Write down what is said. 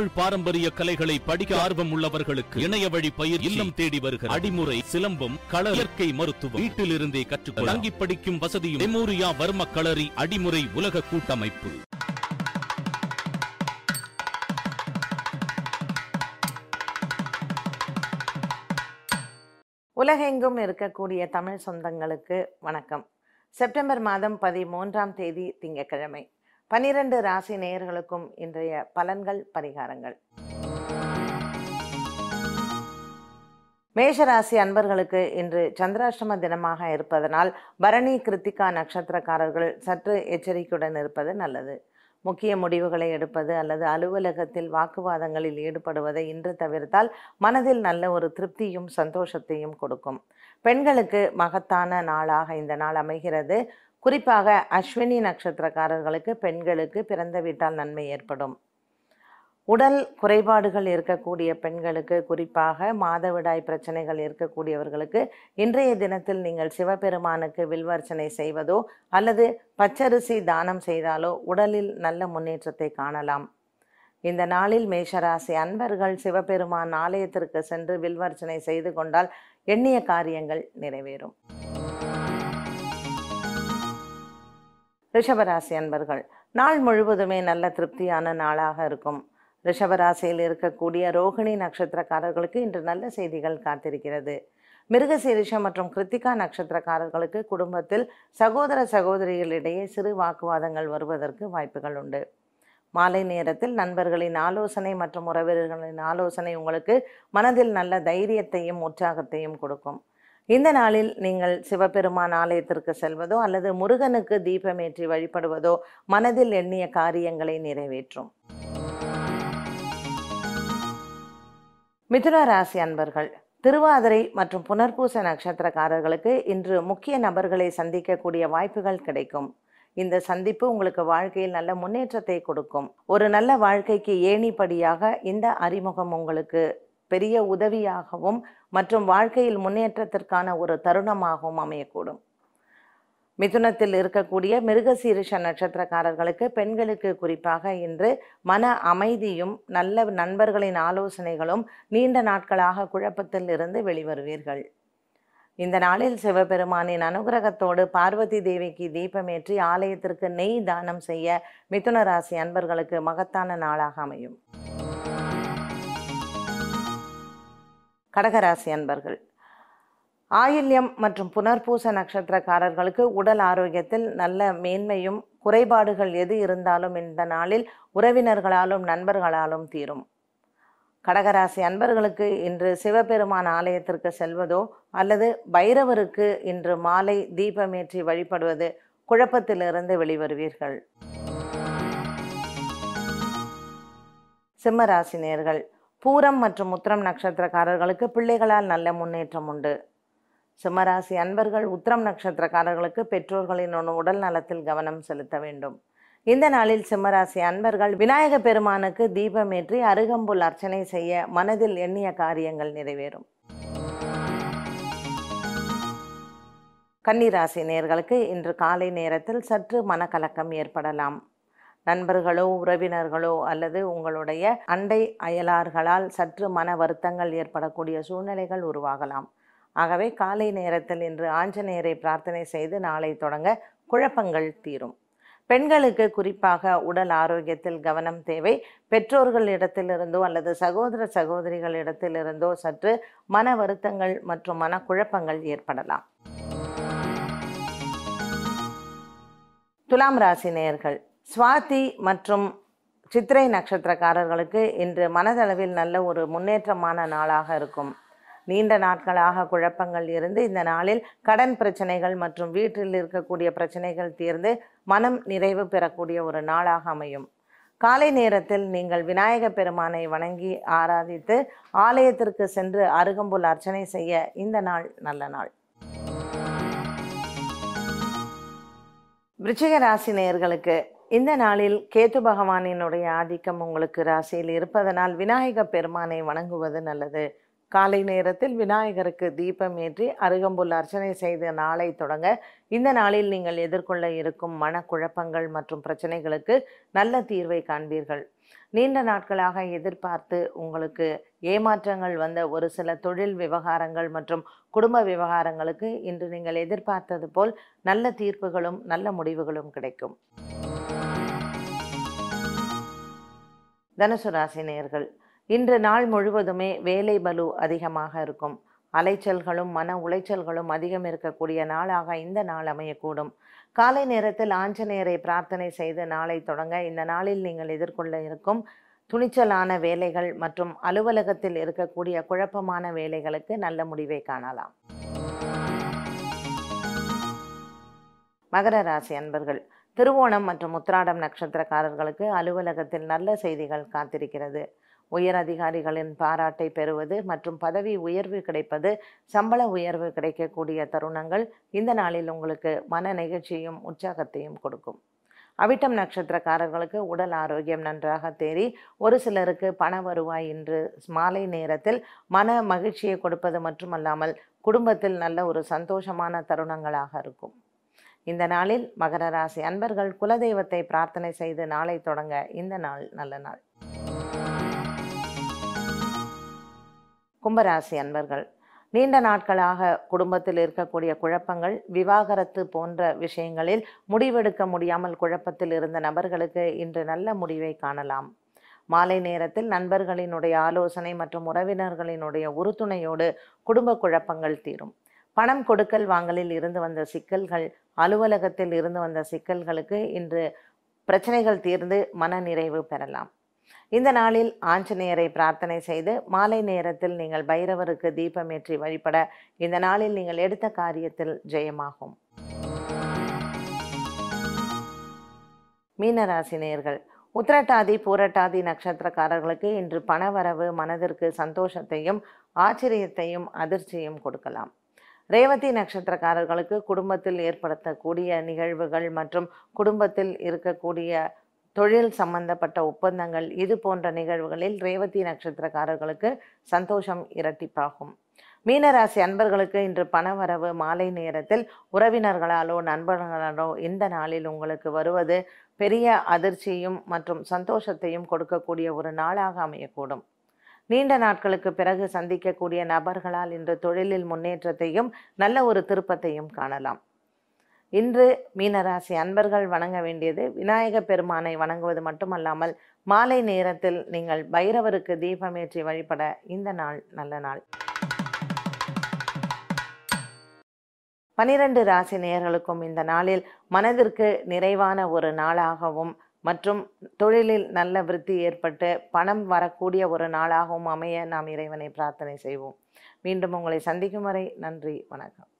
தமிழ் பாரம்பரிய கலைகளை படிக்க ஆர்வம் உள்ளவர்களுக்கு இணைய வழி பயிர் இல்லம் தேடி வருகிற அடிமுறை சிலம்பம் கள இயற்கை மருத்துவம். வீட்டிலிருந்தே கற்றுக்கொள்ள. தங்கி படிக்கும் வசதியும் மெமோரியா வர்ம களரி அடிமுறை உலக கூட்டமைப்பு. உலகெங்கும் இருக்கக்கூடிய தமிழ் சொந்தங்களுக்கு வணக்கம். செப்டம்பர் மாதம் பதிமூன்றாம் தேதி திங்கட்கிழமை. பனிரெண்டு ராசி நேயர்களுக்கும் இன்றைய பலன்கள் பரிகாரங்கள். மேஷராசி அன்பர்களுக்கு இன்று சந்திராஷ்டம தினமாக இருப்பதனால் பரணி கிருத்திகா நட்சத்திரக்காரர்கள் சற்று எச்சரிக்கையுடன் இருப்பது நல்லது. முக்கிய முடிவுகளை எடுப்பது அல்லது அலுவலகத்தில் வாக்குவாதங்களில் ஈடுபடுவதை இன்று தவிர்த்தால் மனதில் நல்ல ஒரு திருப்தியும் சந்தோஷத்தையும் கொடுக்கும். பெண்களுக்கு மகத்தான நாளாக இந்த நாள் அமைகிறது. குறிப்பாக அஸ்வினி நட்சத்திரக்காரர்களுக்கு பெண்களுக்கு பிறந்த வீட்டால் நன்மை ஏற்படும். உடல் குறைபாடுகள் இருக்கக்கூடிய பெண்களுக்கு குறிப்பாக மாதவிடாய் பிரச்சனைகள் இருக்கக்கூடியவர்களுக்கு இன்றைய தினத்தில் நீங்கள் சிவபெருமானுக்கு வில்வர்ச்சனை செய்வதோ அல்லது பச்சரிசி தானம் செய்தாலோ உடலில் நல்ல முன்னேற்றத்தை காணலாம். இந்த நாளில் மேஷராசி அன்பர்கள் சிவபெருமான் ஆலயத்திற்கு சென்று வில்வர்ச்சனை செய்து கொண்டால் எண்ணிய காரியங்கள் நிறைவேறும். ரிஷபராசி அன்பர்கள் நாள் முழுவதுமே நல்ல திருப்தியான நாளாக இருக்கும். ரிஷபராசியில் இருக்கக்கூடிய ரோகிணி நட்சத்திரக்காரர்களுக்கு இன்று நல்ல செய்திகள் காத்திருக்கிறது. மிருகசீரிஷம் மற்றும் கிருத்திகா நட்சத்திரக்காரர்களுக்கு குடும்பத்தில் சகோதர சகோதரிகளிடையே சிறு வாக்குவாதங்கள் வருவதற்கு வாய்ப்புகள் உண்டு. மாலை நேரத்தில் நண்பர்களின் ஆலோசனை மற்றும் உறவினர்களின் ஆலோசனை உங்களுக்கு மனதில் நல்ல தைரியத்தையும் உற்சாகத்தையும் கொடுக்கும். இந்த நாளில் நீங்கள் சிவபெருமான் ஆலயத்திற்கு செல்வதோ அல்லது முருகனுக்கு தீபமேற்றி வழிபடுவதோ மனதில் எண்ணிய காரியங்களை நிறைவேற்றும். மிதுன ராசி அன்பர்கள் திருவாதிரை மற்றும் புனர்பூச நட்சத்திரக்காரர்களுக்கு இன்று முக்கிய நபர்களை சந்திக்கக்கூடிய வாய்ப்புகள் கிடைக்கும். இந்த சந்திப்பு உங்களுக்கு வாழ்க்கையில் நல்ல முன்னேற்றத்தை கொடுக்கும். ஒரு நல்ல வாழ்க்கைக்கு ஏணிப்படியாக இந்த அறிமுகம் உங்களுக்கு பெரிய உதவியாகவும் மற்றும் வாழ்க்கையில் முன்னேற்றத்திற்கான ஒரு தருணமாகவும் அமையக்கூடும். மிதுனத்தில் இருக்கக்கூடிய மிருகசீரிஷ நட்சத்திரக்காரர்களுக்கு பெண்களுக்கு குறிப்பாக இன்று மன அமைதியும் நல்ல நண்பர்களின் ஆலோசனைகளும் நீண்ட நாட்களாக குழப்பத்தில் இருந்து வெளிவருவீர்கள். இந்த நாளில் சிவபெருமானின் அனுகிரகத்தோடு பார்வதி தேவிக்கு தீபமேற்றி ஆலயத்திற்கு நெய் தானம் செய்ய மிதுன ராசி அன்பர்களுக்கு மகத்தான நாளாக அமையும். கடகராசி அன்பர்கள். ஆயில்யம் மற்றும் புனர்பூச நட்சத்திரக்காரர்களுக்கு உடல் ஆரோக்கியத்தில் நல்ல மேன்மையும் குறைபாடுகள் எது இருந்தாலும் இந்த நாளில் உறவினர்களாலும் நண்பர்களாலும் தீரும். கடகராசி அன்பர்களுக்கு இன்று சிவபெருமான் ஆலயத்திற்கு செல்வதோ அல்லது பைரவருக்கு இன்று மாலை தீபமேற்றி வழிபடுவது குழப்பத்திலிருந்து வெளிவருவீர்கள். சிம்மராசினியர்கள் பூரம் மற்றும் உத்திரம் நட்சத்திரக்காரர்களுக்கு பிள்ளைகளால் நல்ல முன்னேற்றம் உண்டு. சிம்மராசி அன்பர்கள் உத்திரம் நட்சத்திரக்காரர்களுக்கு பெற்றோர்களின் உடல் நலத்தில் கவனம் செலுத்த வேண்டும். இந்த நாளில் சிம்மராசி அன்பர்கள் விநாயக பெருமானுக்கு தீபமேற்றி அருகம்புல் அர்ச்சனை செய்ய மனதில் எண்ணிய காரியங்கள் நிறைவேறும். கன்னிராசி நேர்களுக்கு இன்று காலை நேரத்தில் சற்று மனக்கலக்கம் ஏற்படலாம். நண்பர்களோ உறவினர்களோ அல்லது உங்களுடைய அண்டை அயலார்களால் சற்று மன வருத்தங்கள் ஏற்படக்கூடிய சூழ்நிலைகள் உருவாகலாம். ஆகவே காலை நேரத்தில் இன்று ஆஞ்சநேயரை பிரார்த்தனை செய்து நாளை தொடங்க குழப்பங்கள் தீரும். பெண்களுக்கு குறிப்பாக உடல் ஆரோக்கியத்தில் கவனம் தேவை. பெற்றோர்களிடத்திலிருந்தோ அல்லது சகோதர சகோதரிகளிடத்திலிருந்தோ சற்று மன வருத்தங்கள் மற்றும் மனக்குழப்பங்கள் ஏற்படலாம். துலாம் ராசி நேயர்கள் சுவாதி மற்றும் சித்திரை நட்சத்திரக்காரர்களுக்கு இன்று மனதளவில் நல்ல ஒரு முன்னேற்றமான நாளாக இருக்கும். நீண்ட நாட்களாக குழப்பங்கள் இருந்து இந்த நாளில் கடன் பிரச்சனைகள் மற்றும் வீட்டில் இருக்கக்கூடிய பிரச்சனைகள் தீர்ந்து மனம் நிறைவு பெறக்கூடிய ஒரு நாளாக அமையும். காலை நேரத்தில் நீங்கள் விநாயக பெருமானை வணங்கி ஆராதித்து ஆலயத்திற்கு சென்று அருகம்புல் அர்ச்சனை செய்ய இந்த நாள் நல்ல நாள். விருச்சிக ராசி நேயர்களுக்கு இந்த நாளில் கேத்து பகவானினுடைய ஆதிக்கம் உங்களுக்கு ராசியில் இருப்பதனால் விநாயக பெருமானை வணங்குவது நல்லது. காலை நேரத்தில் விநாயகருக்கு தீபம் ஏற்றி அருகம்புல் அர்ச்சனை செய்த நாளை தொடங்க இந்த நாளில் நீங்கள் எதிர்கொள்ள இருக்கும் மனக்குழப்பங்கள் மற்றும் பிரச்சனைகளுக்கு நல்ல தீர்வை காண்பீர்கள். நீண்ட நாட்களாக எதிர்பார்த்து உங்களுக்கு ஏமாற்றங்கள் வந்த ஒரு சில தொழில் விவகாரங்கள் மற்றும் குடும்ப விவகாரங்களுக்கு இன்று நீங்கள் எதிர்பார்த்தது போல் நல்ல தீர்ப்புகளும் நல்ல முடிவுகளும் கிடைக்கும். தனுசு ராசி நேர்கள் இன்று நாள் முழுவதுமே வேலை பலு அதிகமாக இருக்கும். அலைச்சல்களும் மன உளைச்சல்களும் அதிகம் இருக்கக்கூடிய நாளாக இந்த நாள் அமையக்கூடும். காலை நேரத்தில் ஆஞ்சநேயரை பிரார்த்தனை செய்து நாளை தொடங்க இந்த நாளில் நீங்கள் எதிர்கொள்ள இருக்கும் துணிச்சலான வேலைகள் மற்றும் அலுவலகத்தில் இருக்கக்கூடிய குழப்பமான வேலைகளுக்கு நல்ல முடிவை காணலாம். மகர ராசி அன்பர்கள் திருவோணம் மற்றும் உத்திராடம் நட்சத்திரக்காரர்களுக்கு அலுவலகத்தில் நல்ல செய்திகள் காத்திருக்கிறது. உயர் அதிகாரிகளின் பாராட்டை பெறுவது மற்றும் பதவி உயர்வு கிடைப்பது சம்பள உயர்வு கிடைக்கக்கூடிய தருணங்கள் இந்த நாளில் உங்களுக்கு மன நெகிழ்ச்சியும் உற்சாகத்தையும் கொடுக்கும். அவிட்டம் நட்சத்திரக்காரர்களுக்கு உடல் ஆரோக்கியம் நன்றாக தேறி ஒரு சிலருக்கு பண வருவாய் இன்று மாலை நேரத்தில் மன மகிழ்ச்சியை கொடுப்பது மட்டுமல்லாமல் குடும்பத்தில் நல்ல ஒரு சந்தோஷமான தருணங்களாக இருக்கும். இந்த நாளில் மகர ராசி அன்பர்கள் குலதெய்வத்தை பிரார்த்தனை செய்து நாளை தொடங்க இந்த நாள் நல்ல நாள். கும்பராசி அன்பர்கள் நீண்ட நாட்களாக குடும்பத்தில் இருக்கக்கூடிய குழப்பங்கள் விவாகரத்து போன்ற விஷயங்களில் முடிவெடுக்க முடியாமல் குழப்பத்தில் இருந்த நபர்களுக்கு இன்று நல்ல முடிவை காணலாம். மாலை நேரத்தில் நண்பர்களினுடைய ஆலோசனை மற்றும் உறவினர்களினுடைய உறுதுணையோடு குடும்ப குழப்பங்கள் தீரும். பணம் கொடுக்கல் வாங்கலில் இருந்து வந்த சிக்கல்கள் அலுவலகத்தில் இருந்து வந்த சிக்கல்களுக்கு இன்று பிரச்சனைகள் தீர்ந்து மன நிறைவு பெறலாம். இந்த நாளில் ஆஞ்சநேயரை பிரார்த்தனை செய்து மாலை நேரத்தில் நீங்கள் பைரவருக்கு தீபமேற்றி வழிபட இந்த நாளில் நீங்கள் எடுத்த காரியத்தில் ஜெயமாகும். மீனராசி நேயர்கள் உத்திரட்டாதி பூரட்டாதி நட்சத்திரக்காரர்களுக்கு இன்று பணவரவு மனதிற்கு சந்தோஷத்தையும் ஆச்சரியத்தையும் அதிர்ச்சியும் கொடுக்கலாம். ரேவதி நட்சத்திரக்காரர்களுக்கு குடும்பத்தில் ஏற்படுத்தக்கூடிய நிகழ்வுகள் மற்றும் குடும்பத்தில் இருக்கக்கூடிய தொழில் சம்பந்தப்பட்ட ஒப்பந்தங்கள் இது போன்ற நிகழ்வுகளில் ரேவதி நட்சத்திரக்காரர்களுக்கு சந்தோஷம் இரட்டிப்பாகும். மீனராசி அன்பர்களுக்கு இன்று பணவரவு மாலை நேரத்தில் உறவினர்களாலோ நண்பர்களாலோ இந்த நாளில் உங்களுக்கு வருவது பெரிய அதிர்ச்சியும் மற்றும் சந்தோஷத்தையும் கொடுக்கக்கூடிய ஒரு நாளாக அமையக்கூடும். நீண்ட நாட்களுக்கு பிறகு சந்திக்கக்கூடிய நபர்களால் இன்று தொழிலில் முன்னேற்றத்தையும் நல்ல ஒரு திருப்பத்தையும் காணலாம். இன்று மீனராசி அன்பர்கள் வணங்க வேண்டியது விநாயக பெருமானை வணங்குவது மட்டுமல்லாமல் மாலை நேரத்தில் நீங்கள் பைரவருக்கு தீபமேற்றி வழிபட இந்த நாள் நல்ல நாள். பனிரெண்டு ராசி நேயர்களுக்கும் இந்த நாளில் மனதிற்கு நிறைவான ஒரு நாளாகவும் மற்றும் தொழிலில் நல்ல விருத்தி ஏற்பட்டு பணம் வரக்கூடிய ஒரு நாளாகவும் அமைய நாம் இறைவனை பிரார்த்தனை செய்வோம். மீண்டும் உங்களை சந்திக்கும் வரை நன்றி வணக்கம்.